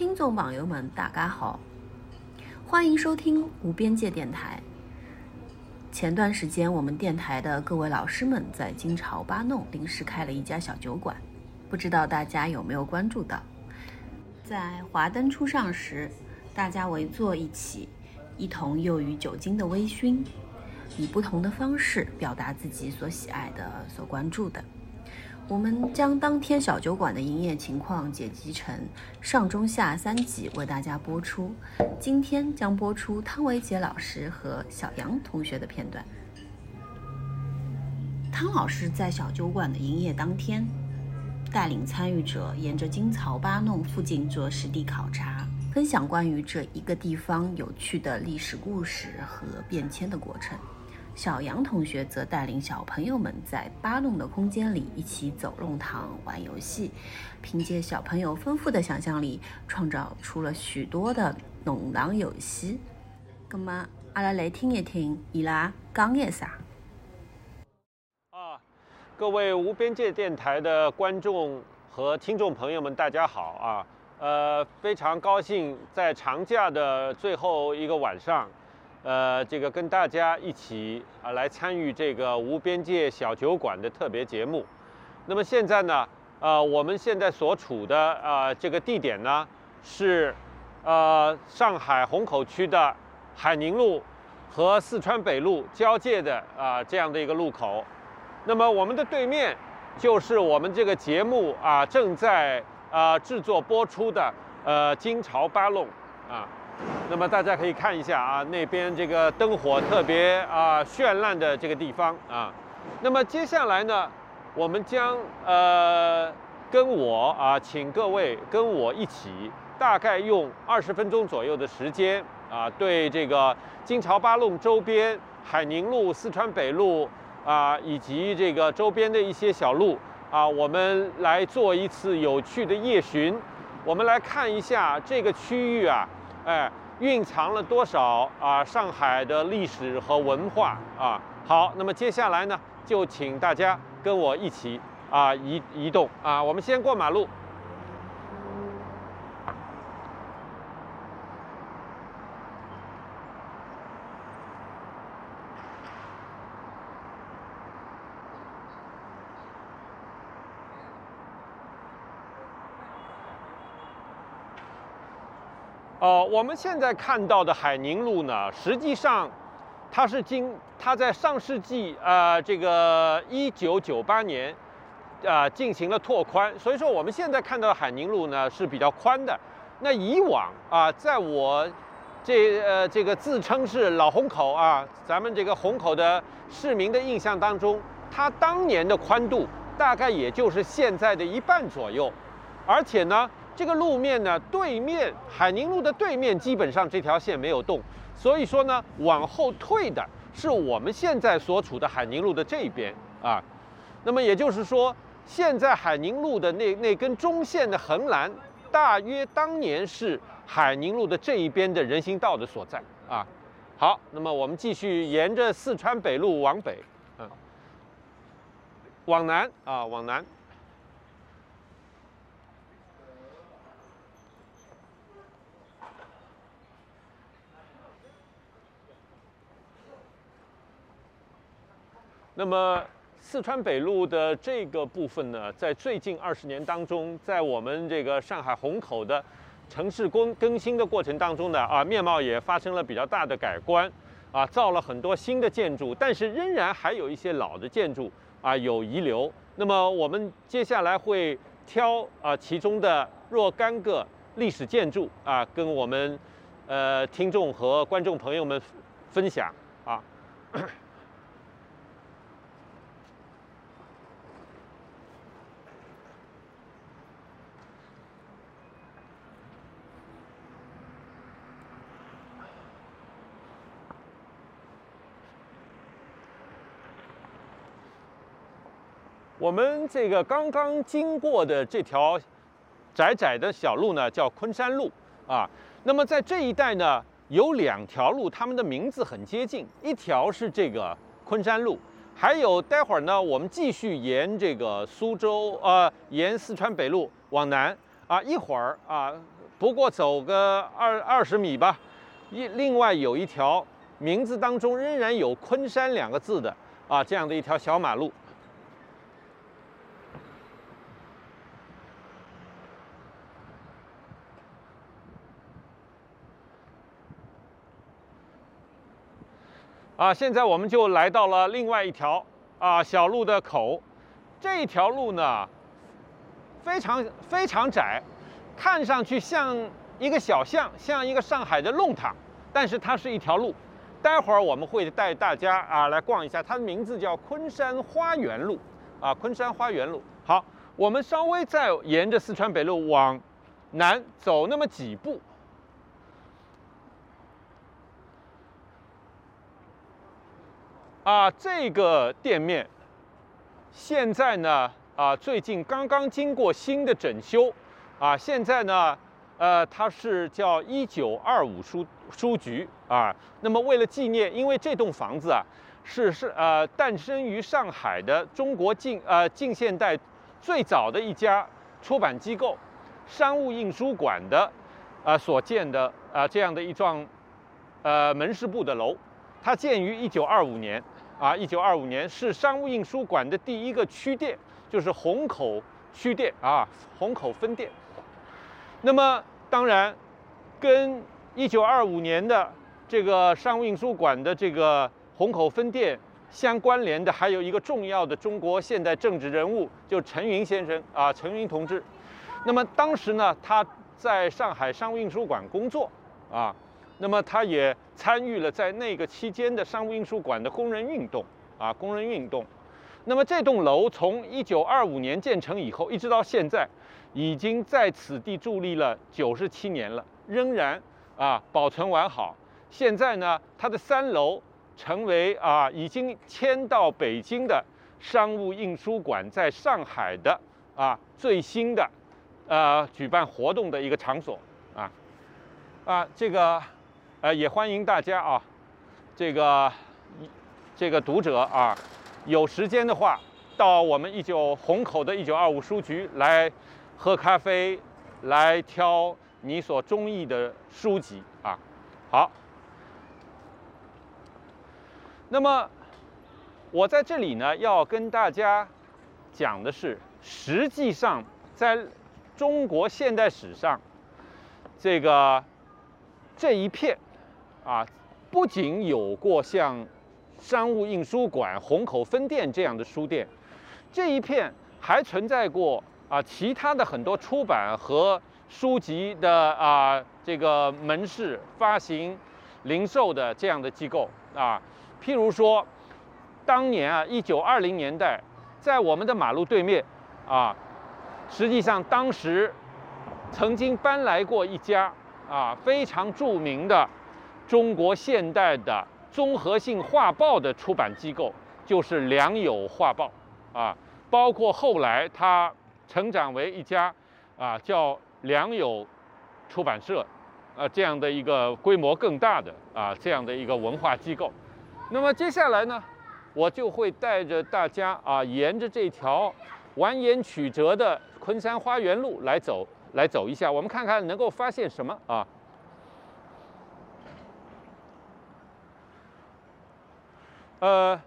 听众朋友们，大家好，欢迎收听无边界电台。前段时间，我们电台的各位老师们在金朝八弄临时开了一家小酒馆，不知道大家有没有关注到？在华灯初上时，大家围坐一起，一同囿于酒精的微醺，以不同的方式表达自己所喜爱的、所关注的。我们将当天小酒馆的营业情况剪辑成上中下三集为大家播出。今天将播出汤维杰老师和小杨同学的片段。汤老师在小酒馆的营业当天，带领参与者沿着金槽八弄附近做实地考察，分享关于这一个地方有趣的历史故事和变迁的过程。小杨同学则带领小朋友们在八弄的空间里一起走弄堂、玩游戏，凭借小朋友丰富的想象力，创造出了许多的弄堂游戏。那么，阿拉来听一听伊拉讲些啥。啊，各位无边界电台的观众和听众朋友们，大家好啊！呃，非常高兴在长假的最后一个晚上。呃，这个跟大家一起啊来参与这个无边界小酒馆的特别节目。那么现在呢，呃，我们现在所处的啊这个地点呢是呃上海虹口区的海宁路和四川北路交界的啊这样的一个路口。那么我们的对面就是我们这个节目啊正在啊制作播出的呃金朝八弄啊。那么大家可以看一下啊，那边这个灯火特别啊绚烂的这个地方啊。那么接下来呢，我们将呃跟我啊，请各位跟我一起，大概用二十分钟左右的时间啊，对这个金朝八弄周边、海宁路、四川北路啊，以及这个周边的一些小路啊，我们来做一次有趣的夜巡。我们来看一下这个区域啊。哎，蕴藏了多少啊？上海的历史和文化啊！好，那么接下来呢，就请大家跟我一起啊移移动啊。我们先过马路。呃，我们现在看到的海宁路呢，实际上它是经它在上世纪呃这个一九九八年啊进行了拓宽，所以说我们现在看到的海宁路呢是比较宽的。那以往啊，在我这呃这个自称是老虹口啊，咱们这个虹口的市民的印象当中，它当年的宽度大概也就是现在的一半左右，而且呢。这个路面呢，对面海宁路的对面基本上这条线没有动，所以说呢，往后退的是我们现在所处的海宁路的这一边啊。那么也就是说，现在海宁路的那那根中线的横栏，大约当年是海宁路的这一边的人行道的所在啊。好，那么我们继续沿着四川北路往北，嗯，往南啊，往南。那么四川北路的这个部分呢，在最近二十年当中，在我们这个上海虹口的城市更更新的过程当中呢，啊，面貌也发生了比较大的改观，啊，造了很多新的建筑，但是仍然还有一些老的建筑啊有遗留。那么我们接下来会挑啊其中的若干个历史建筑啊，跟我们呃听众和观众朋友们分享啊。我们这个刚刚经过的这条窄窄的小路呢，叫昆山路啊。那么在这一带呢，有两条路，它们的名字很接近。一条是这个昆山路，还有待会儿呢，我们继续沿这个苏州呃，沿四川北路往南啊。一会儿啊，不过走个二二十米吧。一另外有一条名字当中仍然有“昆山”两个字的啊，这样的一条小马路。啊，现在我们就来到了另外一条啊小路的口，这一条路呢非常非常窄，看上去像一个小巷，像一个上海的弄堂，但是它是一条路。待会儿我们会带大家啊来逛一下，它的名字叫昆山花园路啊，昆山花园路。好，我们稍微再沿着四川北路往南走那么几步。啊，这个店面现在呢，啊，最近刚刚经过新的整修，啊，现在呢，呃，它是叫一九二五书书局啊。那么为了纪念，因为这栋房子啊，是是呃，诞生于上海的中国近呃近现代最早的一家出版机构——商务印书馆的呃所建的啊这样的一幢呃门市部的楼。它建于一九二五年，啊，一九二五年是商务印书馆的第一个区店，就是虹口区店啊，虹口分店。那么，当然，跟一九二五年的这个商务印书馆的这个虹口分店相关联的，还有一个重要的中国现代政治人物，就陈云先生啊，陈云同志。那么当时呢，他在上海商务印书馆工作啊。那么他也参与了在那个期间的商务印书馆的工人运动啊，工人运动。那么这栋楼从一九二五年建成以后，一直到现在，已经在此地伫立了九十七年了，仍然啊保存完好。现在呢，它的三楼成为啊已经迁到北京的商务印书馆在上海的啊最新的呃举办活动的一个场所啊啊这个。呃，也欢迎大家啊，这个这个读者啊，有时间的话，到我们一九虹口的一九二五书局来喝咖啡，来挑你所中意的书籍啊。好，那么我在这里呢，要跟大家讲的是，实际上在中国现代史上，这个这一片。啊，不仅有过像商务印书馆虹口分店这样的书店，这一片还存在过啊其他的很多出版和书籍的啊这个门市发行、零售的这样的机构啊。譬如说，当年啊一九二零年代，在我们的马路对面啊，实际上当时曾经搬来过一家啊非常著名的。中国现代的综合性画报的出版机构就是良友画报，啊，包括后来它成长为一家啊叫良友出版社，啊这样的一个规模更大的啊这样的一个文化机构。那么接下来呢，我就会带着大家啊沿着这条蜿蜒曲折的昆山花园路来走，来走一下，我们看看能够发现什么啊。呃，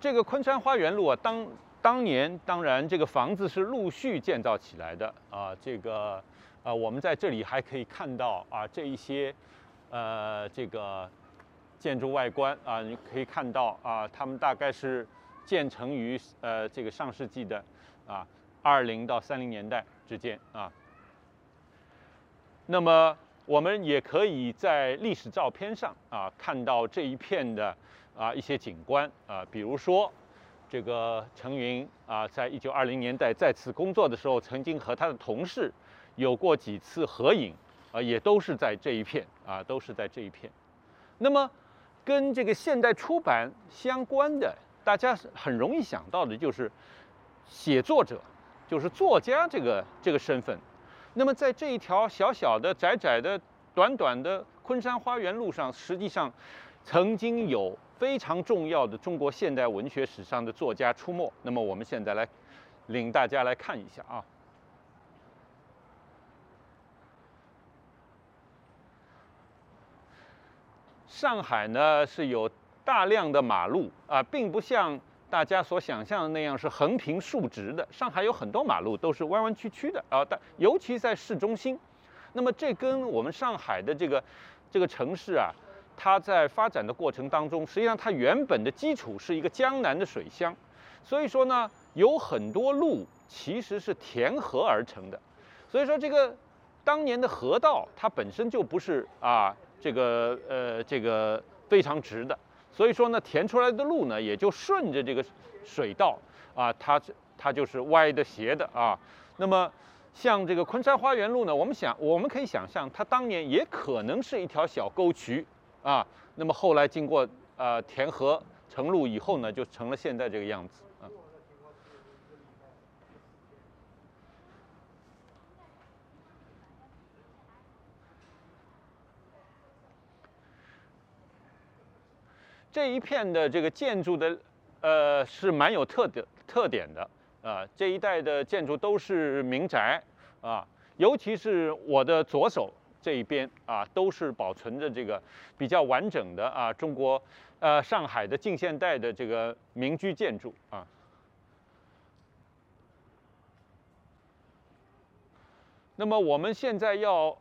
这个昆山花园路啊，当当年当然这个房子是陆续建造起来的啊。这个啊，我们在这里还可以看到啊，这一些呃这个建筑外观啊，你可以看到啊，他们大概是建成于呃这个上世纪的啊二零到三零年代之间啊。那么我们也可以在历史照片上啊看到这一片的。啊，一些景观啊，比如说，这个陈云啊，在一九二零年代在此工作的时候，曾经和他的同事有过几次合影啊，也都是在这一片啊，都是在这一片。那么，跟这个现代出版相关的，大家很容易想到的就是写作者，就是作家这个这个身份。那么，在这一条小小的、窄窄的、短短的昆山花园路上，实际上曾经有非常重要的中国现代文学史上的作家出没那么我们现在来领大家来看一下啊。上海呢是有大量的马路啊并不像大家所想象的那样是横平竖直的上海有很多马路都是弯弯曲曲的啊但尤其在市中心那么这跟我们上海的这个这个城市啊它在发展的过程当中，实际上它原本的基础是一个江南的水乡，所以说呢，有很多路其实是填河而成的。所以说这个当年的河道它本身就不是啊这个呃这个非常直的，所以说呢填出来的路呢也就顺着这个水道啊它它就是歪的斜的啊。那么像这个昆山花园路呢，我们想我们可以想象它当年也可能是一条小沟渠啊。那么后来经过呃填河成路以后呢，就成了现在这个样子。啊这一片的这个建筑的，呃，是蛮有特点特点的啊。这一带的建筑都是民宅啊，尤其是我的左手这一边啊，都是保存着这个比较完整的啊，中国呃上海的近现代的这个民居建筑啊。那么我们现在要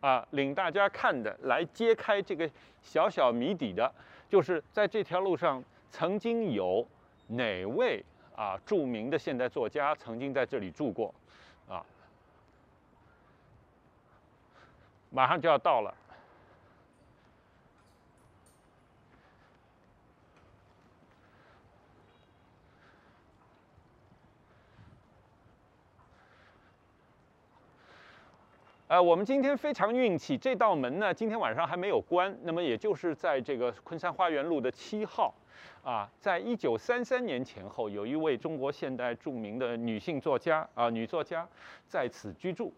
啊领大家看的，来揭开这个小小谜底的。就是在这条路上，曾经有哪位啊著名的现代作家曾经在这里住过，啊，马上就要到了。呃，我们今天非常运气，这道门呢今天晚上还没有关。那么也就是在这个昆山花园路的七号，啊，在一九三三年前后，有一位中国现代著名的女性作家啊，女作家在此居住。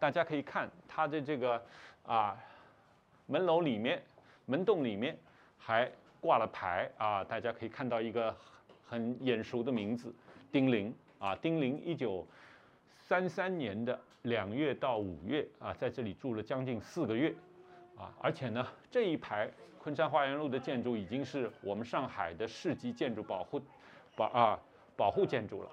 大家可以看它的这个啊门楼里面、门洞里面还挂了牌啊，大家可以看到一个很眼熟的名字丁玲啊，丁玲一九三三年的。两月到五月啊，在这里住了将近四个月，啊，而且呢，这一排昆山花园路的建筑已经是我们上海的市级建筑保护保啊保护建筑了。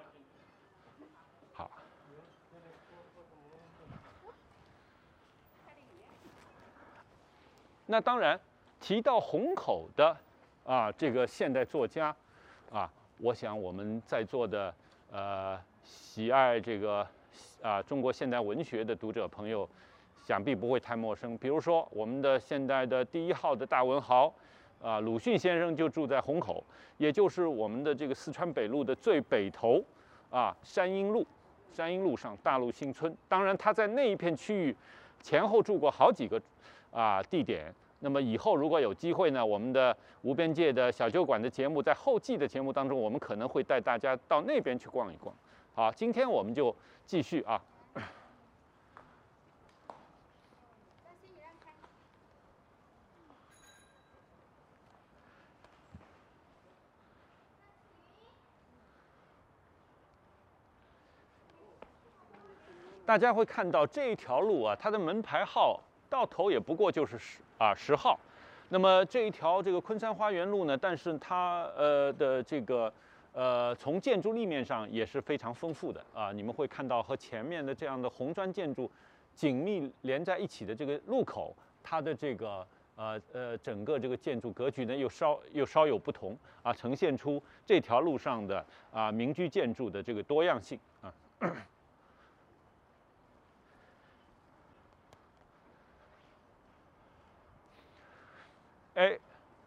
那当然提到虹口的啊这个现代作家啊，我想我们在座的呃喜爱这个。啊，中国现代文学的读者朋友，想必不会太陌生。比如说，我们的现代的第一号的大文豪，啊，鲁迅先生就住在虹口，也就是我们的这个四川北路的最北头，啊，山阴路，山阴路上大陆新村。当然，他在那一片区域前后住过好几个啊地点。那么以后如果有机会呢，我们的无边界的小酒馆的节目，在后记的节目当中，我们可能会带大家到那边去逛一逛。好，今天我们就继续啊。大家会看到这一条路啊，它的门牌号到头也不过就是十啊十号。那么这一条这个昆山花园路呢，但是它呃的这个。呃，从建筑立面上也是非常丰富的啊，你们会看到和前面的这样的红砖建筑紧密连在一起的这个路口，它的这个呃呃整个这个建筑格局呢又稍又稍有不同啊，呈现出这条路上的啊民居建筑的这个多样性啊。哎，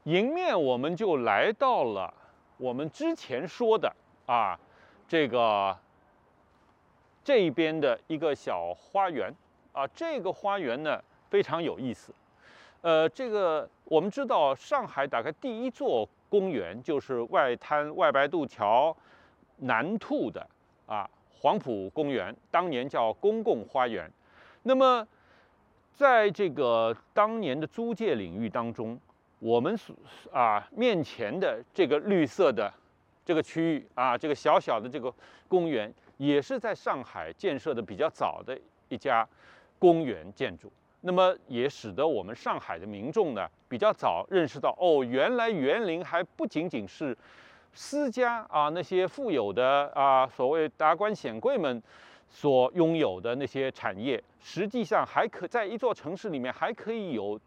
迎面我们就来到了。我们之前说的啊，这个这一边的一个小花园啊，这个花园呢非常有意思。呃，这个我们知道，上海大概第一座公园就是外滩外白渡桥南兔的啊黄埔公园，当年叫公共花园。那么在这个当年的租界领域当中。我们所啊面前的这个绿色的这个区域啊，这个小小的这个公园，也是在上海建设的比较早的一家公园建筑。那么也使得我们上海的民众呢比较早认识到，哦，原来园林还不仅仅是私家啊那些富有的啊所谓达官显贵们所拥有的那些产业，实际上还可在一座城市里面还可以有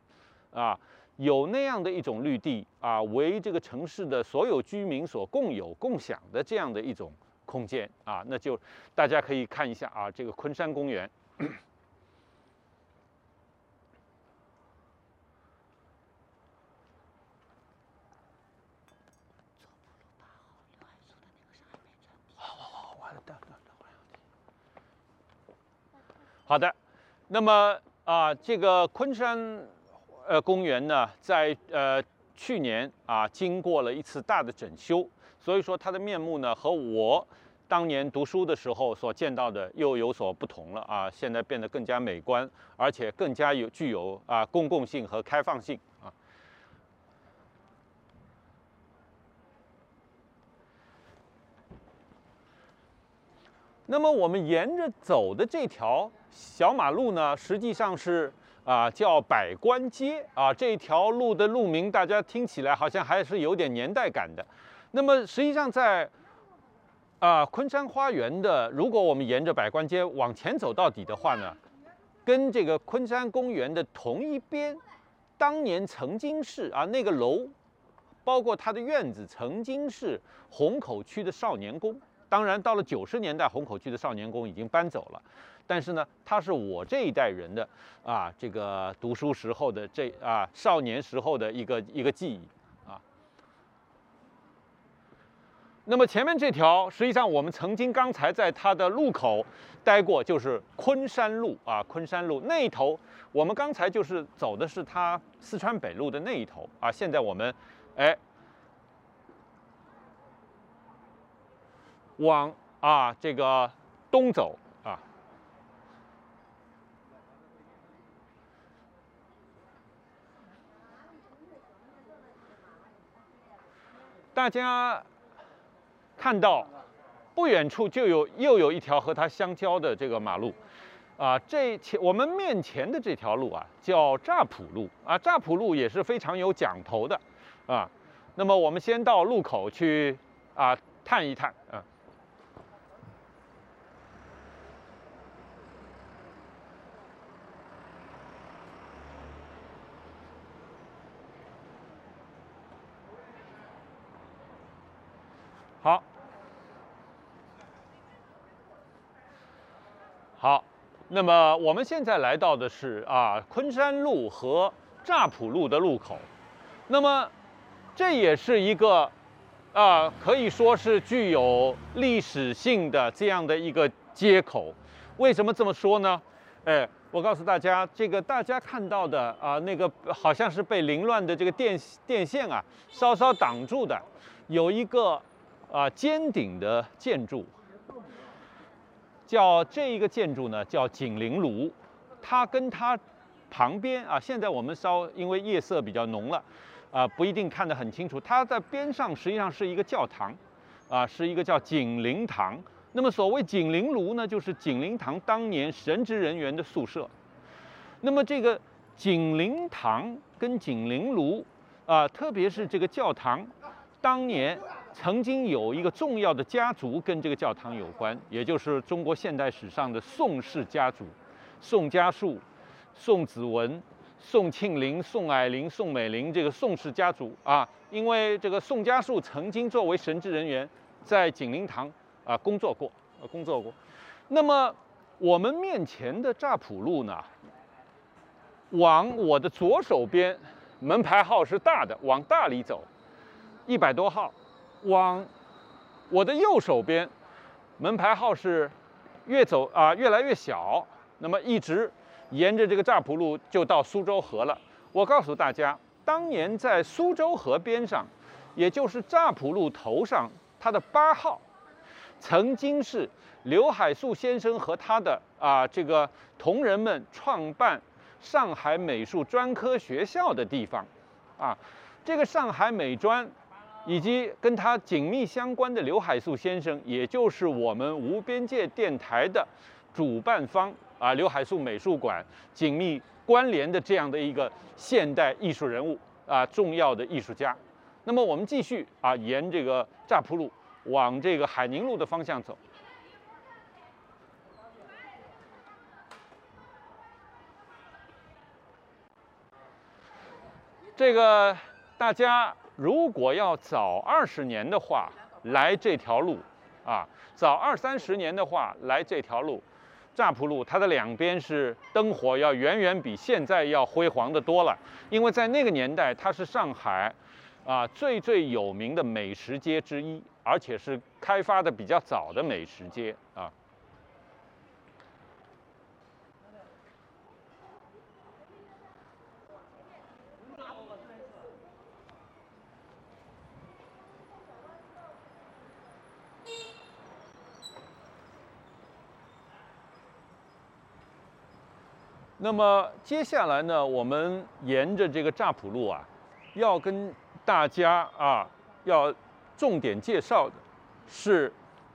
啊有那样的一种绿地啊，为这个城市的所有居民所共有共享的这样的一种空间啊，那就大家可以看一下啊，这个昆山公园。好的，那么啊，这个昆山呃公园呢，在呃去年啊经过了一次大的整修，所以说它的面目呢和我当年读书的时候所见到的又有所不同了啊，现在变得更加美观，而且更加有具有啊公共性和开放性啊。那么我们沿着走的这条小马路呢，实际上是啊叫百官街啊。这条路的路名大家听起来好像还是有点年代感的。那么实际上在啊昆山花园的，如果我们沿着百官街往前走到底的话呢，跟这个昆山公园的同一边，当年曾经是啊那个楼，包括它的院子，曾经是虹口区的少年宫。当然，到了九十年代，虹口区的少年宫已经搬走了，但是呢，它是我这一代人的啊，这个读书时候的这啊少年时候的一个一个记忆啊。那么前面这条，实际上我们曾经刚才在它的路口待过，就是昆山路啊，昆山路那一头，我们刚才就是走的是它四川北路的那一头啊，现在我们哎。往啊这个东走啊，大家看到不远处就有又有一条和它相交的这个马路啊，这前我们面前的这条路啊叫乍浦路啊，乍浦路也是非常有讲头的啊。那么我们先到路口去啊探一探啊。好，那么我们现在来到的是啊昆山路和乍浦路的路口，那么这也是一个啊可以说是具有历史性的这样的一个街口。为什么这么说呢？哎，我告诉大家，这个大家看到的啊那个好像是被凌乱的这个电电线啊稍稍挡住的，有一个。啊，尖顶的建筑，叫这一个建筑呢，叫景陵庐。它跟它旁边啊，现在我们稍因为夜色比较浓了，啊，不一定看得很清楚。它在边上实际上是一个教堂，啊，是一个叫景陵堂。那么所谓景陵庐呢，就是景陵堂当年神职人员的宿舍。那么这个景陵堂跟景陵庐啊，特别是这个教堂，当年。曾经有一个重要的家族跟这个教堂有关，也就是中国现代史上的宋氏家族，宋家树、宋子文、宋庆龄、宋霭龄、宋美龄这个宋氏家族啊，因为这个宋家树曾经作为神职人员在景陵堂啊工作过，呃工作过。那么我们面前的乍浦路呢，往我的左手边，门牌号是大的，往大里走，一百多号。往我的右手边，门牌号是越走啊越来越小，那么一直沿着这个乍浦路就到苏州河了。我告诉大家，当年在苏州河边上，也就是乍浦路头上，它的八号，曾经是刘海粟先生和他的啊这个同仁们创办上海美术专科学校的地方，啊，这个上海美专。以及跟他紧密相关的刘海粟先生，也就是我们无边界电台的主办方啊，刘海粟美术馆紧密关联的这样的一个现代艺术人物啊，重要的艺术家。那么我们继续啊，沿这个乍浦路往这个海宁路的方向走。这个大家如果要早二十年的话，来这条路，啊，早二三十年的话，来这条路，乍浦路，它的两边是灯火，要远远比现在要辉煌的多了。因为在那个年代，它是上海，啊，最最有名的美食街之一，而且是开发的比较早的美食街啊。那么接下来呢，我们沿着这个乍浦路啊，要跟大家啊要重点介绍的是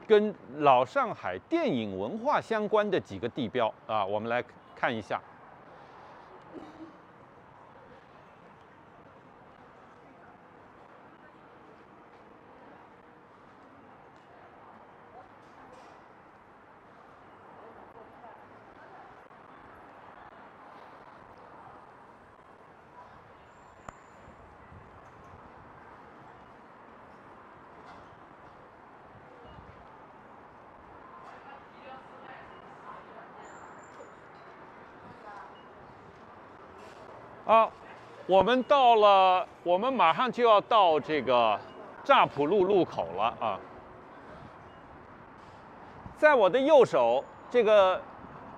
跟老上海电影文化相关的几个地标啊，我们来看一下。好，我们到了，我们马上就要到这个乍浦路路口了啊。在我的右手这个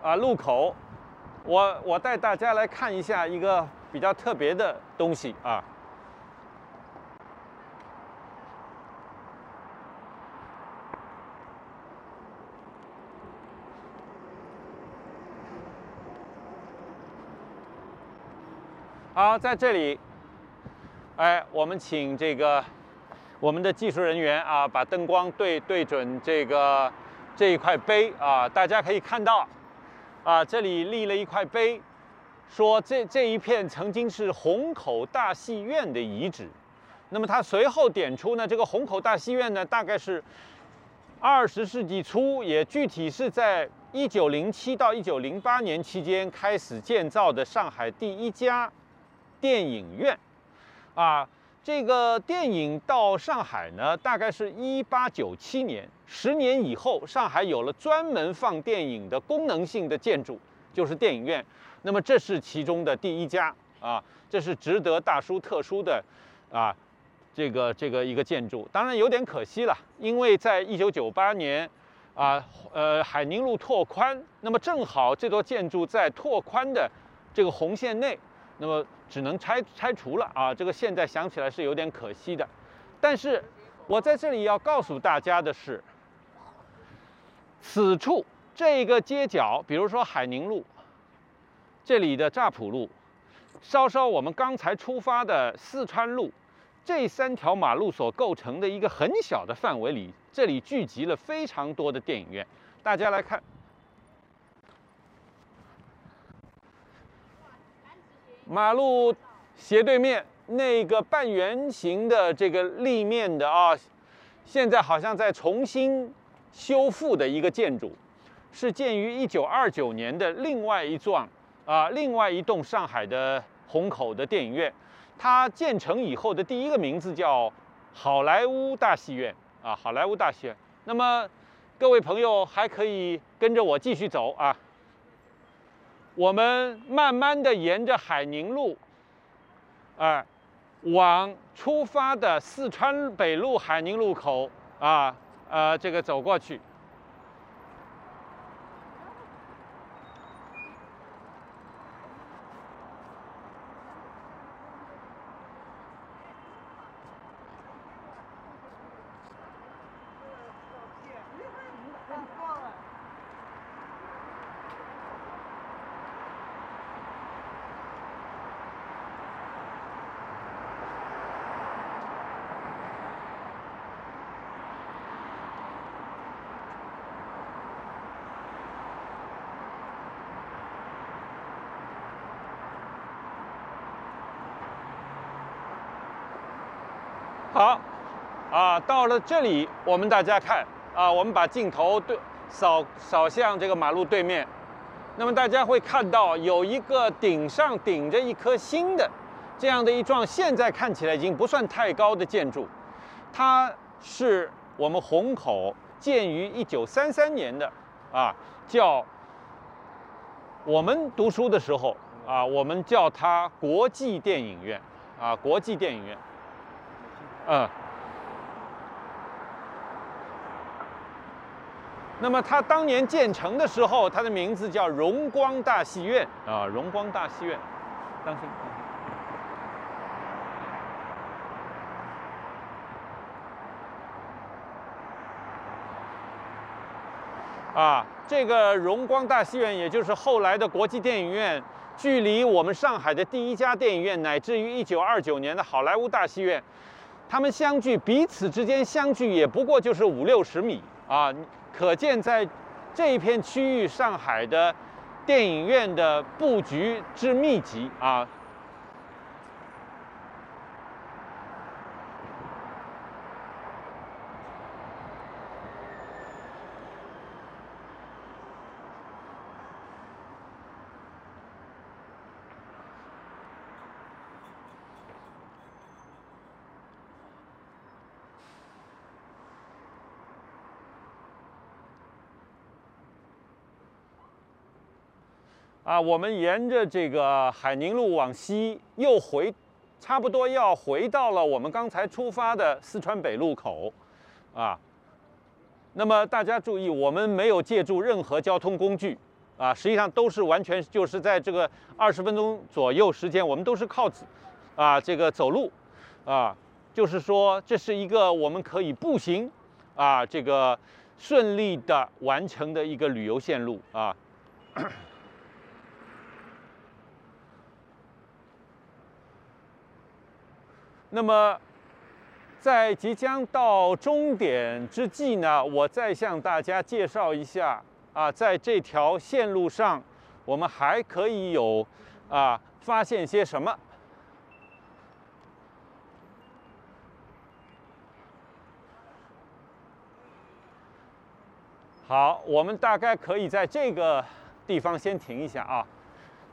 啊路口，我我带大家来看一下一个比较特别的东西啊。好，在这里，哎，我们请这个我们的技术人员啊，把灯光对对准这个这一块碑啊，大家可以看到，啊，这里立了一块碑，说这这一片曾经是虹口大戏院的遗址。那么他随后点出呢，这个虹口大戏院呢，大概是二十世纪初，也具体是在一九零七到一九零八年期间开始建造的上海第一家。电影院，啊，这个电影到上海呢，大概是一八九七年，十年以后，上海有了专门放电影的功能性的建筑，就是电影院。那么这是其中的第一家啊，这是值得大书特书的啊，这个这个一个建筑。当然有点可惜了，因为在一九九八年啊，呃，海宁路拓宽，那么正好这座建筑在拓宽的这个红线内。那么只能拆拆除了啊！这个现在想起来是有点可惜的，但是我在这里要告诉大家的是，此处这个街角，比如说海宁路，这里的乍浦路，稍稍我们刚才出发的四川路，这三条马路所构成的一个很小的范围里，这里聚集了非常多的电影院，大家来看。马路斜对面那个半圆形的这个立面的啊，现在好像在重新修复的一个建筑，是建于一九二九年的另外一幢啊，另外一栋上海的虹口的电影院。它建成以后的第一个名字叫好莱坞大戏院啊，好莱坞大戏院。那么各位朋友还可以跟着我继续走啊。我们慢慢的沿着海宁路，啊，往出发的四川北路海宁路口啊，呃，这个走过去。啊，到了这里，我们大家看啊，我们把镜头对扫扫向这个马路对面，那么大家会看到有一个顶上顶着一颗星的这样的一幢，现在看起来已经不算太高的建筑，它是我们虹口建于一九三三年的啊，叫我们读书的时候啊，我们叫它国际电影院啊，国际电影院。嗯，那么它当年建成的时候，它的名字叫荣光大戏院啊，荣光大戏院，当心。啊，这个荣光大戏院，也就是后来的国际电影院，距离我们上海的第一家电影院，乃至于一九二九年的好莱坞大戏院。他们相距彼此之间相距也不过就是五六十米啊，可见在这一片区域，上海的电影院的布局之密集啊。啊，我们沿着这个海宁路往西，又回，差不多要回到了我们刚才出发的四川北路口，啊，那么大家注意，我们没有借助任何交通工具，啊，实际上都是完全就是在这个二十分钟左右时间，我们都是靠，啊，这个走路，啊，就是说这是一个我们可以步行，啊，这个顺利的完成的一个旅游线路，啊。那么，在即将到终点之际呢，我再向大家介绍一下啊，在这条线路上，我们还可以有啊发现些什么。好，我们大概可以在这个地方先停一下啊，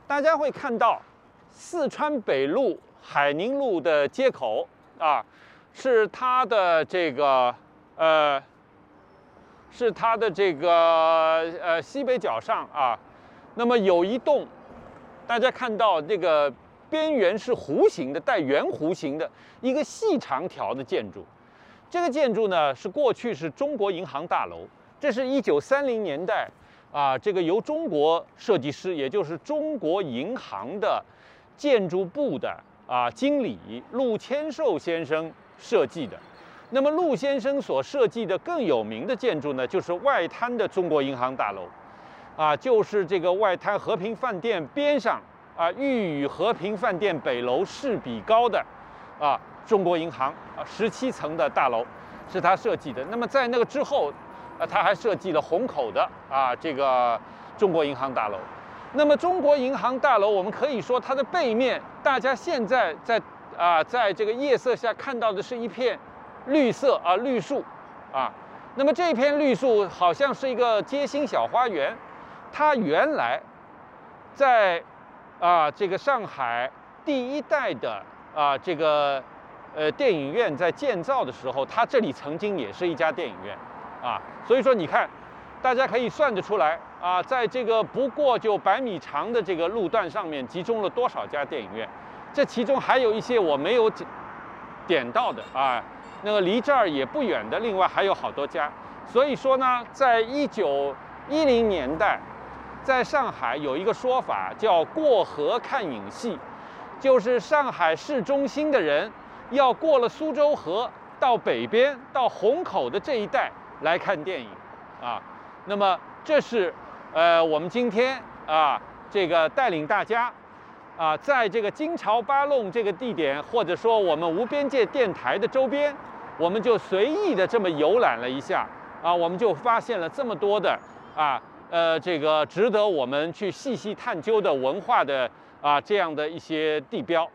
大家会看到四川北路。海宁路的街口啊，是它的这个呃，是它的这个呃西北角上啊。那么有一栋，大家看到这个边缘是弧形的，带圆弧形的一个细长条的建筑。这个建筑呢，是过去是中国银行大楼。这是一九三零年代啊，这个由中国设计师，也就是中国银行的建筑部的。啊，经理陆千寿先生设计的。那么陆先生所设计的更有名的建筑呢，就是外滩的中国银行大楼。啊，就是这个外滩和平饭店边上啊，欲与和平饭店北楼势比高的啊，中国银行啊，十七层的大楼是他设计的。那么在那个之后，啊，他还设计了虹口的啊这个中国银行大楼。那么中国银行大楼，我们可以说它的背面，大家现在在啊，在这个夜色下看到的是一片绿色啊绿树啊。那么这片绿树好像是一个街心小花园，它原来在啊这个上海第一代的啊这个呃电影院在建造的时候，它这里曾经也是一家电影院啊。所以说你看，大家可以算得出来。啊，在这个不过就百米长的这个路段上面，集中了多少家电影院？这其中还有一些我没有点到的啊。那个离这儿也不远的，另外还有好多家。所以说呢，在一九一零年代，在上海有一个说法叫“过河看影戏”，就是上海市中心的人要过了苏州河，到北边到虹口的这一带来看电影啊。那么这是。呃，我们今天啊，这个带领大家啊，在这个金朝八弄这个地点，或者说我们无边界电台的周边，我们就随意的这么游览了一下啊，我们就发现了这么多的啊，呃，这个值得我们去细细探究的文化的啊这样的一些地标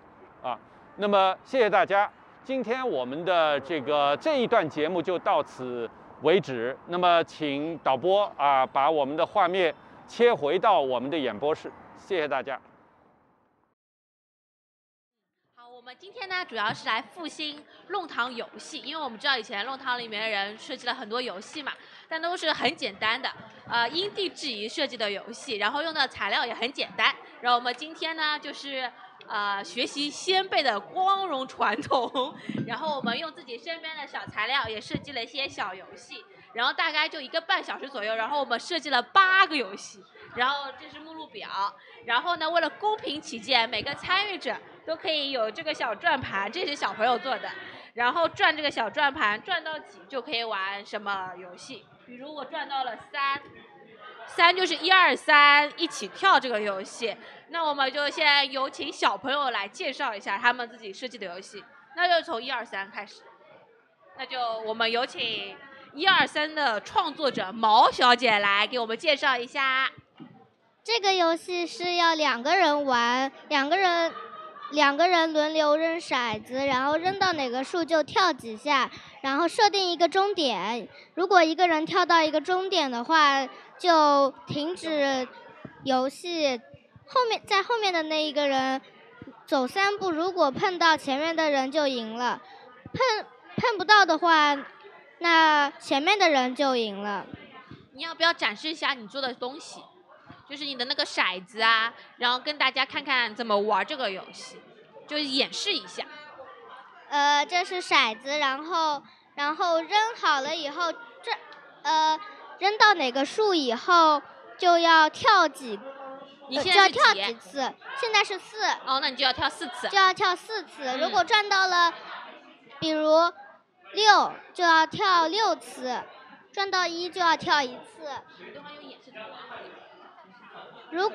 啊。那么谢谢大家今天我们的这个这一段节目就到此为止。那么，请导播啊，把我们的画面切回到我们的演播室。谢谢大家。好，我们今天呢，主要是来复兴弄堂游戏，因为我们知道以前弄堂里面的人设计了很多游戏嘛，但都是很简单的，呃，因地制宜设计的游戏，然后用的材料也很简单。然后我们今天呢，就是呃学习先辈的光荣传统，然后我们用自己身边的小材料也设计了一些小游戏，然后大概就一个半小时左右，然后我们设计了八个游戏，然后这是目录表，然后呢，为了公平起见，每个参与者都可以有这个小转盘，这是小朋友做的，然后转这个小转盘，转到几就可以玩什么游戏，比如我转到了三。三就是一二三一起跳这个游戏，那我们就先有请小朋友来介绍一下他们自己设计的游戏，那就从一二三开始，那就我们有请一二三的创作者毛小姐来给我们介绍一下。这个游戏是要两个人玩，两个人两个人轮流扔骰子，然后扔到哪个数就跳几下，然后设定一个终点。如果一个人跳到一个终点的话，就停止游戏。后面在后面的那一个人走三步，如果碰到前面的人就赢了，碰碰不到的话，那前面的人就赢了。你要不要展示一下你做的东西？就是你的那个骰子啊，然后跟大家看看怎么玩这个游戏，就演示一下。呃，这是骰子，然后然后扔好了以后，这呃扔到哪个数以后就要跳几，你呃就要现在是几跳几？次？现在是四，哦，那你就要跳四次。就要跳四次。如嗯果转到了，比如六，就要跳六次；转到一就要跳一次。如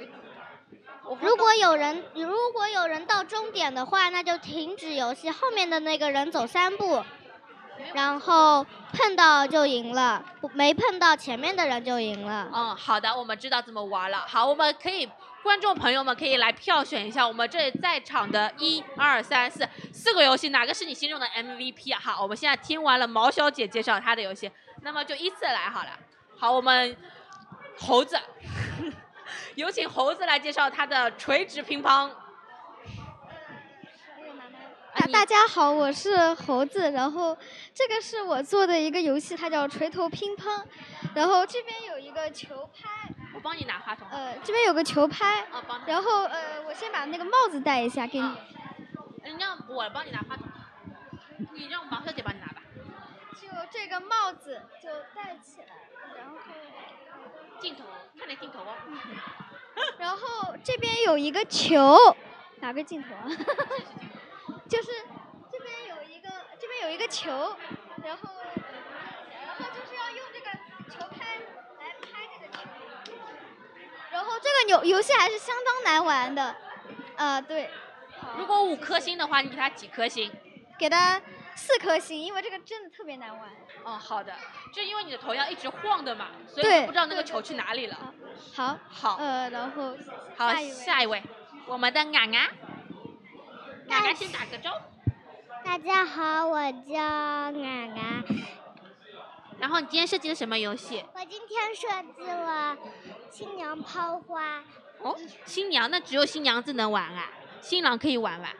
如果有人如果有人到终点的话，那就停止游戏，后面的那个人走三步，然后碰到就赢了，不没碰到前面的人就赢了。嗯，好的，我们知道怎么玩了。好，我们可以，观众朋友们可以来票选一下，我们这在场的一二三四四个游戏，哪个是你心中的 MVP？好，我们现在听完了毛小姐介绍她的游戏，那么就依次来好了。好，我们猴子，有请猴子来介绍他的垂直乒乓。啊大家好，我是猴子，然后这个是我做的一个游戏，它叫锤头乒乓，然后这边有一个球拍，我帮你拿话筒。呃，这边有个球拍。然后呃，我先把那个帽子戴一下给你，你让我帮你拿话筒，你让毛小姐帮你拿吧。就这个帽子就戴起来，然后镜头，看着镜头哦。然后这边有一个球，哪个镜头啊？就是这边有一个，这边有一个球，然后然后就是要用这个球拍来拍这个球，然后这个游游戏还是相当难玩的，呃、对，如果五颗星的话，你给他几颗星？给他四颗星，因为这个真的特别难玩。哦，好的，就因为你的头要一直晃的嘛，所以我不知道那个球去哪里了。好，好，呃，然后好，下一位。下一位，我们的俺俺，俺俺先打个招呼，大家好，我叫俺俺，然后你今天设计的什么游戏？我今天设计了新娘抛花。哦，新娘，那只有新娘子能玩啊，新郎可以玩玩。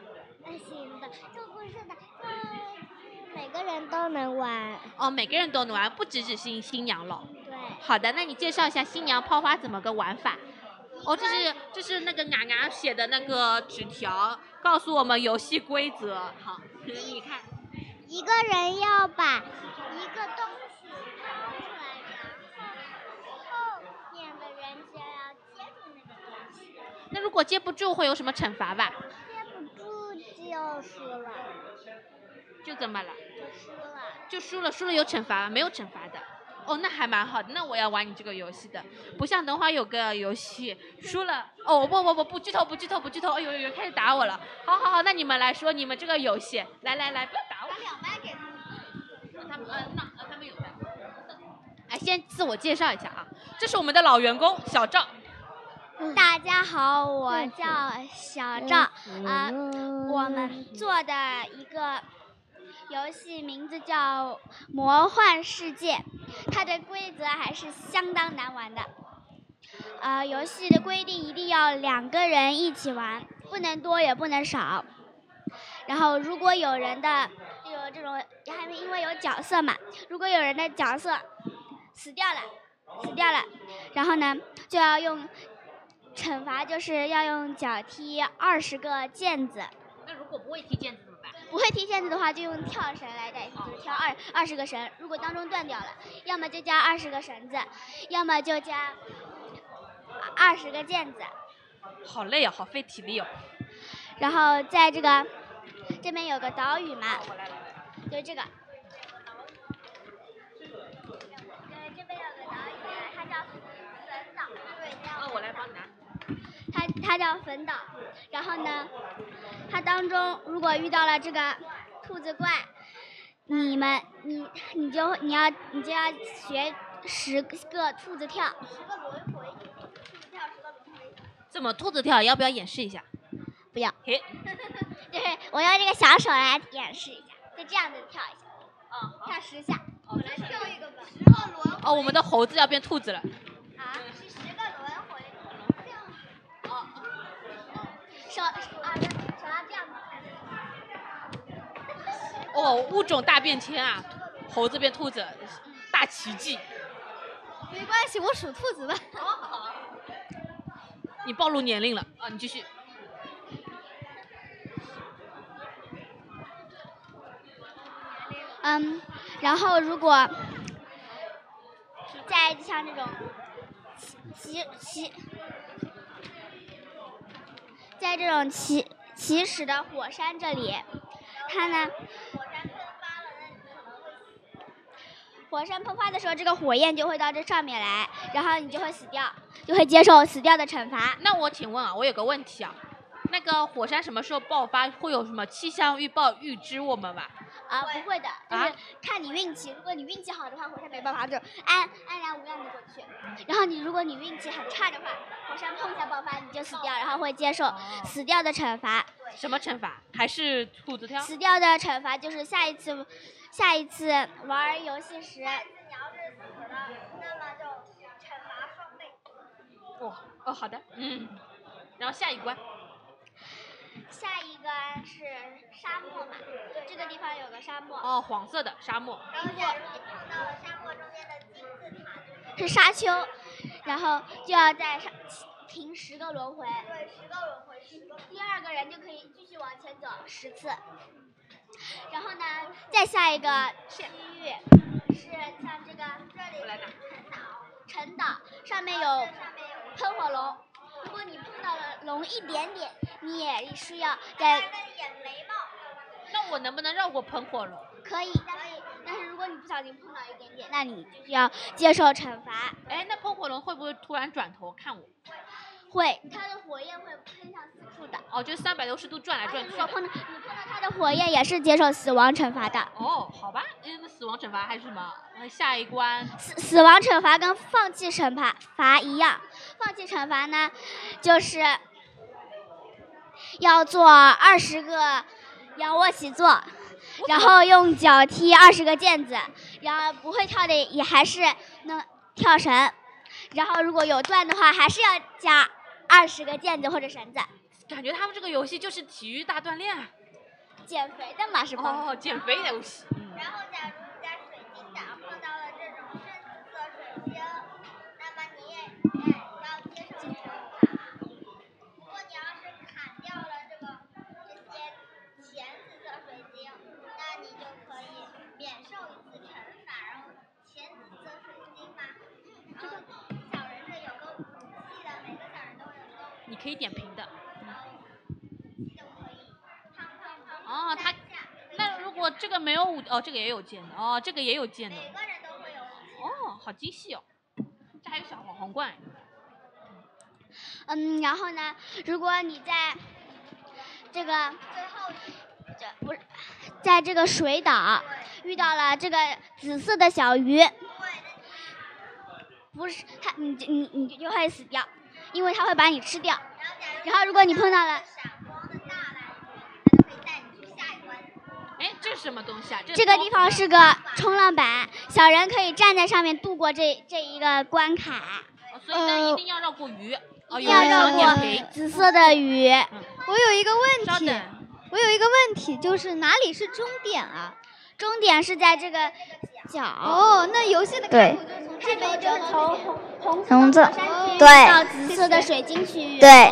那行的，这不是的，这每个人都能玩。哦，每个人都能玩，不只只新新娘了。对，好的，那你介绍一下新娘抛花怎么个玩法？哦，这是这是那个俺俺写的那个纸条，告诉我们游戏规则。好，你看，一个人要把一个东西抛出来，然后后面的人就要接住那个东西，那如果接不住会有什么惩罚吧？接不住就输了，就怎么了，就输了。就输了，输了有惩罚吗？没有惩罚的。哦，那还蛮好的，那我要玩你这个游戏的，不像等会儿有个游戏输了，哦不不不不剧透不剧透不剧透，哎呦呦呦开始打我了，好好好，那你们来说你们这个游戏，来来来，不要打我，把两麦给他们。他们呃那呃他们有的，哎先自我介绍一下啊，这是我们的老员工小赵，大家好，我叫小赵，啊、我们做的一个游戏名字叫《魔幻世界》，它的规则还是相当难玩的。呃，游戏的规定一定要两个人一起玩，不能多也不能少。然后如果有人的就有这种，还因为有角色嘛，如果有人的角色死掉了，死掉了，然后呢就要用惩罚，就是要用脚踢二十个毽子。那如果不会踢毽子怎么办？不会踢毽子的话，就用跳绳来代替，就是跳二二十个绳。如果当中断掉了，要么就加二十个绳子，要么就加二十个毽子。好累啊，好费体力哦。然后在这个这边有个岛屿嘛，就这个。对，这边有个岛屿，它叫粉岛，对，叫。哦，我来帮你拿。它它叫粉岛，然后呢，它当中如果遇到了这个兔子怪，你们你你就你要你就要学十个兔子跳，十个轮回，兔子跳十个轮回。怎么兔子跳？要不要演示一下？不要，嘿，对，我用这个小手来演示一下，就这样子跳一下，哦，跳十下。哦，来跳一个吧，十个轮回。哦，我们的猴子要变兔子了。啊，是十个轮回。这样子。哦，手啊，要这样子。哦，物种大变迁啊，猴子变兔子，大奇迹。没关系，我属兔子的。你暴露年龄了啊！你继续。嗯，然后如果在像这种起起，在这种起起始的火山这里，它呢，火山喷发了，那可能火山喷发的时候，这个火焰就会到这上面来，然后你就会死掉，就会接受死掉的惩罚。那我请问啊，我有个问题啊，那个火山什么时候爆发？会有什么气象预报预知我们吗？啊，不会的，就是看你运气。如果你运气好的话，火山没爆发，就安安然无恙的过去。然后你如果你运气很差的话，火山碰一下爆发，你就死掉，然后会接受死掉的惩罚。什么惩罚？还是兔子跳？死掉的惩罚就是下一次，下一次玩游戏时，你要是死了，那么就惩罚双倍。哦哦，好的，嗯。然后下一关。下一个是沙漠嘛？这个地方有个沙漠。哦，黄色的沙漠。然后假如你碰到了沙漠中间的金字塔，是沙丘，然后就要在上停十个轮回。对，十个轮回，十个。第二个人就可以继续往前走十次。然后呢，再下一个区域是像这个这里沉岛，沉岛上面有喷火龙。如果你碰到了龙一点点，你也是要在。那我能不能绕过喷火龙？可以，可以。但是如果你不小心碰到一点点，那你就是要接受惩罚。哎，那喷火龙会不会突然转头看我？会，它的火焰会喷向四处的。哦，就三百六十度转来转去。如果碰到你碰到它的火焰，也是接受死亡惩罚的。哦，好吧，那死亡惩罚还是什么？下一关。死死亡惩罚跟放弃惩罚罚一样，放弃惩罚呢，就是要做二十个仰卧起坐，然后用脚踢二十个毽子，然后不会跳的也还是能跳绳，然后如果有断的话，还是要加二十个毽子或者绳子。感觉他们这个游戏就是体育大锻炼，减肥的嘛是吧？哦，减肥游戏。然后假如你可以点评的。哦，他那如果这个没有五哦，这个也有剑的哦，这个也有剑的。每个人都会有。哦，好精细哦，这还有小黄皇冠。嗯，然后呢，如果你在这个最后这不是在这个水岛遇到了这个紫色的小鱼，不是它，你你你就会死掉，因为它会把你吃掉。然后如果你碰到了。这是什么东西啊？这个地方是是个冲浪板，小人可以站在上面度过这这一个关卡。哦所以呢，一定要绕过鱼。哦，一定要绕过。紫色的鱼。我有一个问题，，我有一个问题，就是哪里是终点啊？终点是在这个角。哦，那游戏的对开头就从这边就从红红色对到紫色的水晶区域。对。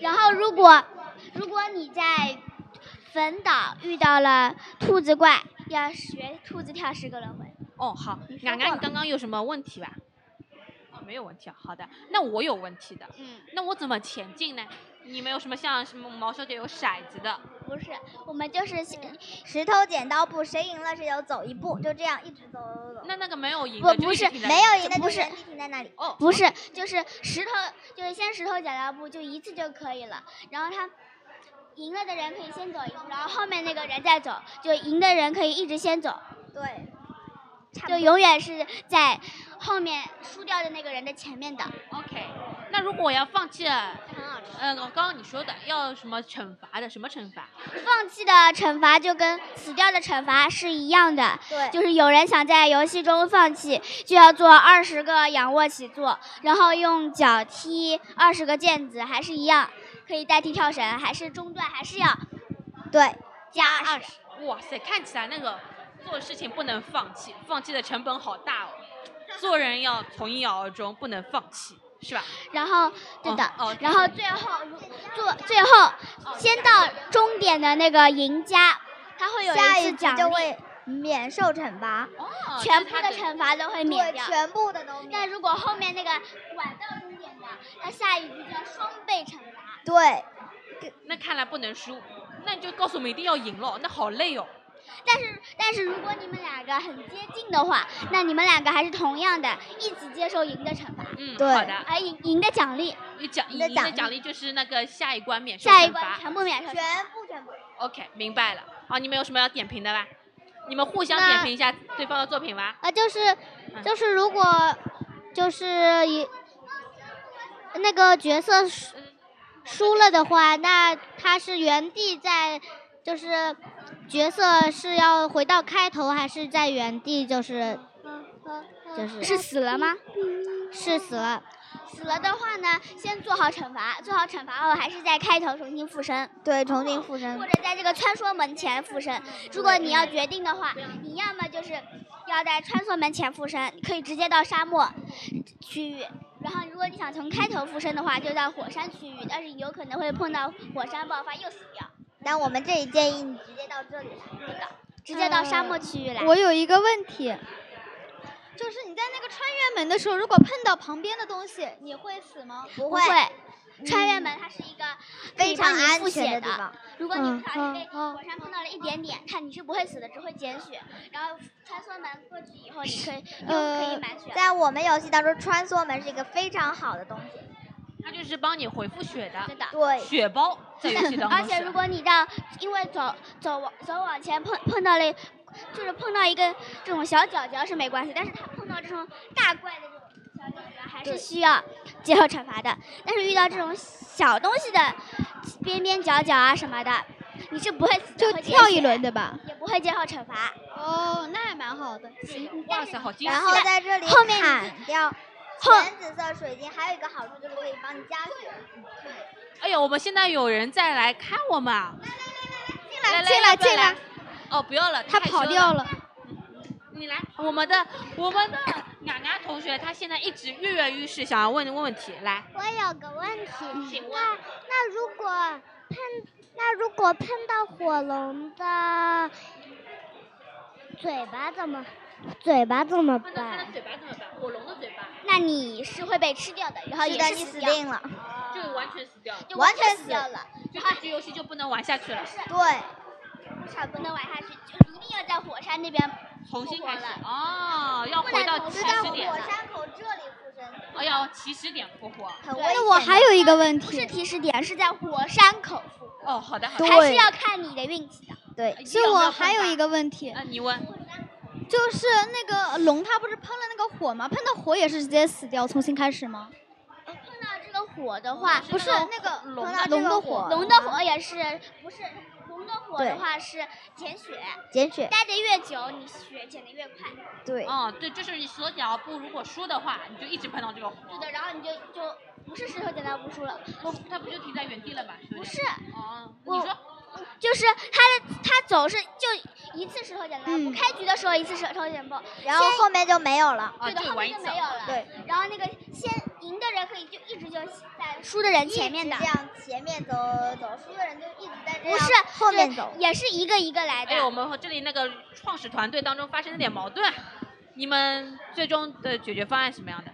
然后如果如果你在粉岛遇到了兔子怪，要学兔子跳十个轮回。哦，好，说过了俺俺你刚刚有什么问题吧？哦，没有问题啊。好的，那我有问题的。嗯，那我怎么前进呢？你们有什么像什么毛小姐有骰子的？不是，我们就是石头剪刀布，谁赢了谁就走一步，就这样一直走走走。那那个没有赢不不是没有赢的不就是停在那里。哦，不是，就是石头，就是先石头剪刀布，就一次就可以了。然后他赢了的人可以先走一步，然后后面那个人再走，就赢的人可以一直先走，对，就永远是在后面输掉的那个人的前面的。OK，那如果我要放弃了，呃，刚刚你说的要什么惩罚的？什么惩罚？放弃的惩罚就跟死掉的惩罚是一样的，对就是有人想在游戏中放弃，就要做二十个仰卧起坐，然后用脚踢二十个毽子，还是一样，可以代替跳绳，还是中断，还是要对，加二十。哇塞，看起来那个做事情不能放弃，放弃的成本好大哦。做人要从一而终，不能放弃，是吧？然后，对的，哦然后最后如做最后先到终点的那个赢家，他会有下一局次奖励，就会免受惩罚，哦，全部的惩罚都会免。全部的都免。但如果后面那个晚到终点的，他下一局就要双倍惩罚。对，那看来不能输，那你就告诉我们一定要赢了，那好累哦。但是但是如果你们两个很接近的话，那你们两个还是同样的，一起接受赢的惩罚，嗯，对好的。而赢赢的奖励，一奖你的奖励赢的奖励就是那个下一关免受下一。关全部免受。全部全部。OK，明白了。好，你们有什么要点评的吧？你们互相点评一下对方的作品吧。啊，就是就是如果就是一那个角色输输了的话，那他是原地在，就是角色是要回到开头，还是在原地就是 就是是死了吗？是死了。死了的话呢，先做好惩罚，做好惩罚后还是在开头重新附身。对，重新附身或。者在这个穿梭门前附身。如果你要决定的话，你要么就是要在穿梭门前附身，你可以直接到沙漠区域。然后，如果你想从开头附身的话，就到火山区域，但是有可能会碰到火山爆发又死掉。但我们这里建议你直接到这里来。直接到沙漠区域来。我有一个问题，就是你在那个穿越门的时候，如果碰到旁边的东西，你会死吗？不不会，穿越门它是一个非常安全的地方。如果你嗯不小心被火山碰到了一点点，它你是不会死的，只会减血。然后穿梭门过去以后，你可以又可以呃满血。在我们游戏当中，穿梭门是一个非常好的东西。它就是帮你回复血的，对的。对，血包 在游戏当中。而且如果你到，因为走走往走往前碰碰到了，就是碰到一个这种小角角是没关系，但是他碰到这种大怪的这种小角角还是需要接受惩罚的。但是遇到这种小东西的边边角角啊什么的，你是不会死，就跳一轮对吧？也不会接受惩罚。哦，那还蛮好的。哇塞，好惊喜！然后在这里后面砍掉后全紫色水晶，还有一个好处就是可以帮你加血。哎呦，我们现在有人在来看我们啊！进来进来进来。哦，不要了，他。跑掉了。你来，我们的我们的雅雅同学，他现在一直跃跃欲试，想要问问问题。来，我有个问题，请问那那如果碰那如果碰到火龙的嘴巴怎么嘴巴怎么办？嘴巴怎么办？火龙的嘴巴那你是会被吃掉的，然后也是的，你是死定了。就完全死掉了，就完全全死死掉了，就这局游戏就不能玩下去了，对，至少不能玩下去，就是一定要在火山那边重新开始复活了。哦，要回到起同时在火山口这里复身，哦，要起始点复活。很危险的。那我还有一个问不是题，提示点，是在火山口复活，哦，好的好的。还是要看你的运气的。对，所以我还有一个问题，呃，你问，就是那个龙它不是喷了那个火吗？喷到火也是直接死掉，重新开始吗？碰到这个火的话，不是那个龙碰到这龙的个火火，龙的火也是不是龙的火的话是减血，减血。待的越久，你血减的越快。对，哦，对，就是你手脚步如果输的话，你就一直碰到这个火。对的，然后你就就不是石头剪刀布输了，不，它不就停在原地了吗？不是，哦，你说就是他的他总是就一次石头剪刀布，嗯开局的时候一次石头剪刀布，然后后面就没有了。啊，对的，后面就没有了。对，然后那个先赢的人可以就一直就在输的人前面的一直，这样前面走走，输的人就一直在这样不是后面走。也是一个一个来的。哎，我们和这里那个创始团队当中发生了点矛盾，你们最终的解决方案是什么样的？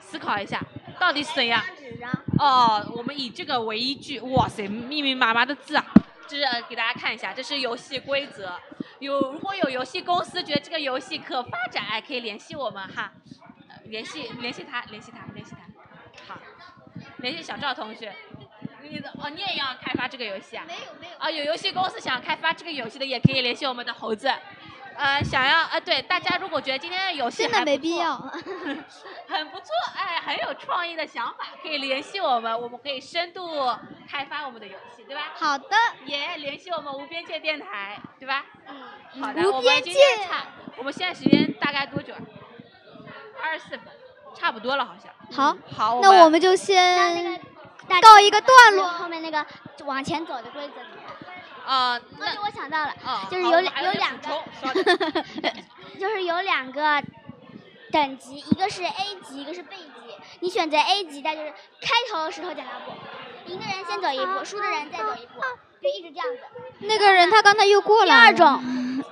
思考一下，到底是怎样？哦，我们以这个为依据，哇塞，密密麻麻的字啊！这是、呃、给大家看一下，这是游戏规则。有如果有游戏公司觉得这个游戏可发展，哎，可以联系我们哈，呃联系联系他，联系他，联系他。好，联系小赵同学。你的哦，你也要开发这个游戏啊？没有没有，啊，有游戏公司想开发这个游戏的，也可以联系我们的猴子。呃，想要呃，对大家如果觉得今天的游戏真的还不错没必要。很不错，哎，很有创意的想法，可以联系我们，我们可以深度开发我们的游戏，对吧？好的，也联系我们无边界电台，对吧？嗯，好的，无我们今边界天差，我们现在时间大概多久啊？二十四分，差不多了，好像。好，好，那我们就先告一个段落。后面那个往前走的规则怎么样？呃，哦，那对，我想到了，哦，就是有有两个，就是有两个等级，一个是 A 级，一个是 B 级。你选择 A 级，那就是开头石头剪刀布，赢的人先走一步，输的人再走一步，就一直这样子。那个人他刚才又过了。二种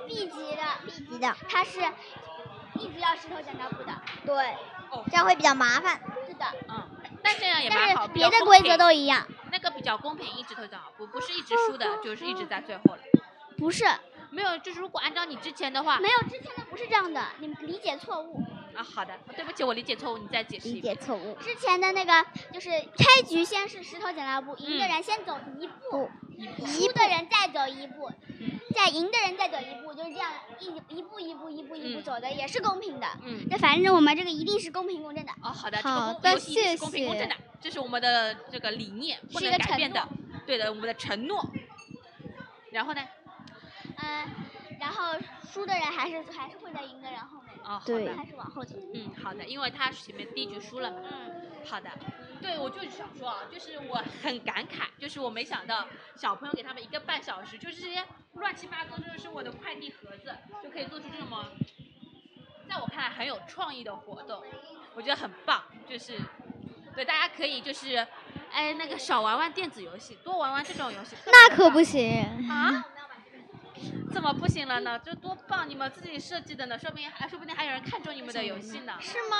B 级的 B 级的，他是一直要石头剪刀布的，对哦，这样会比较麻烦。是的。嗯，但这样也但蛮好，别的规则都一样，那个比较公平，一直都这样，不不是一直输的，就是一直在最后了。不是。没有，就是如果按照你之前的话，没有之前的不是这样的，你们理解错误。啊，好的，对不起，我理解错误，你再解释一理遍。解错误。之前的那个就是开局先是石头剪刀布，赢的嗯。人先走一步，一步。输的人再走一步，再赢的人再走一步，就是这样一一步一步一步一步嗯走的，也是公平的。嗯，这反正我们这个一定是公平公正的。哦，好的，这好的谢是公平公正的，这是我们的这个理念，不能是一个承改变的诺。对的，我们的承诺。然后呢？嗯，然后输的人还是还是会在赢的人后面，哦，好对的，还是往后走。嗯，好的，因为他前面第一局输了嘛。嗯，好的，对我就是想说啊，就是我很感慨，就是我没想到小朋友给他们一个半小时，就是这些乱七八糟，就是我的快递盒子，就可以做出这么，在我看来很有创意的活动，我觉得很棒，就是对大家可以就是，哎，那个少玩玩电子游戏，多玩玩这种游戏。那可不行。啊？怎么不行了呢？这多棒！你们自己设计的呢，说不定还说不定还有人看中你们的游戏呢。是吗？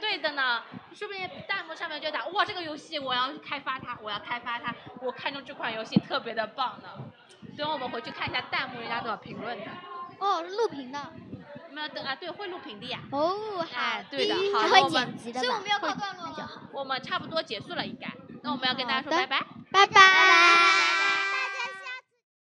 对的呢，说不定弹幕上面就打哇，这个游戏我要开发它，我要开发它，我看中这款游戏特别的棒呢。等我们回去看一下弹幕，人家怎么评论的。哦，是录屏的。没有等啊，对，会录屏的呀。哦，好哎，对的，好，我们剪辑的所以我们？要告会段落了。我们差不多结束了，应该。那我们要跟大家说。拜拜。拜拜。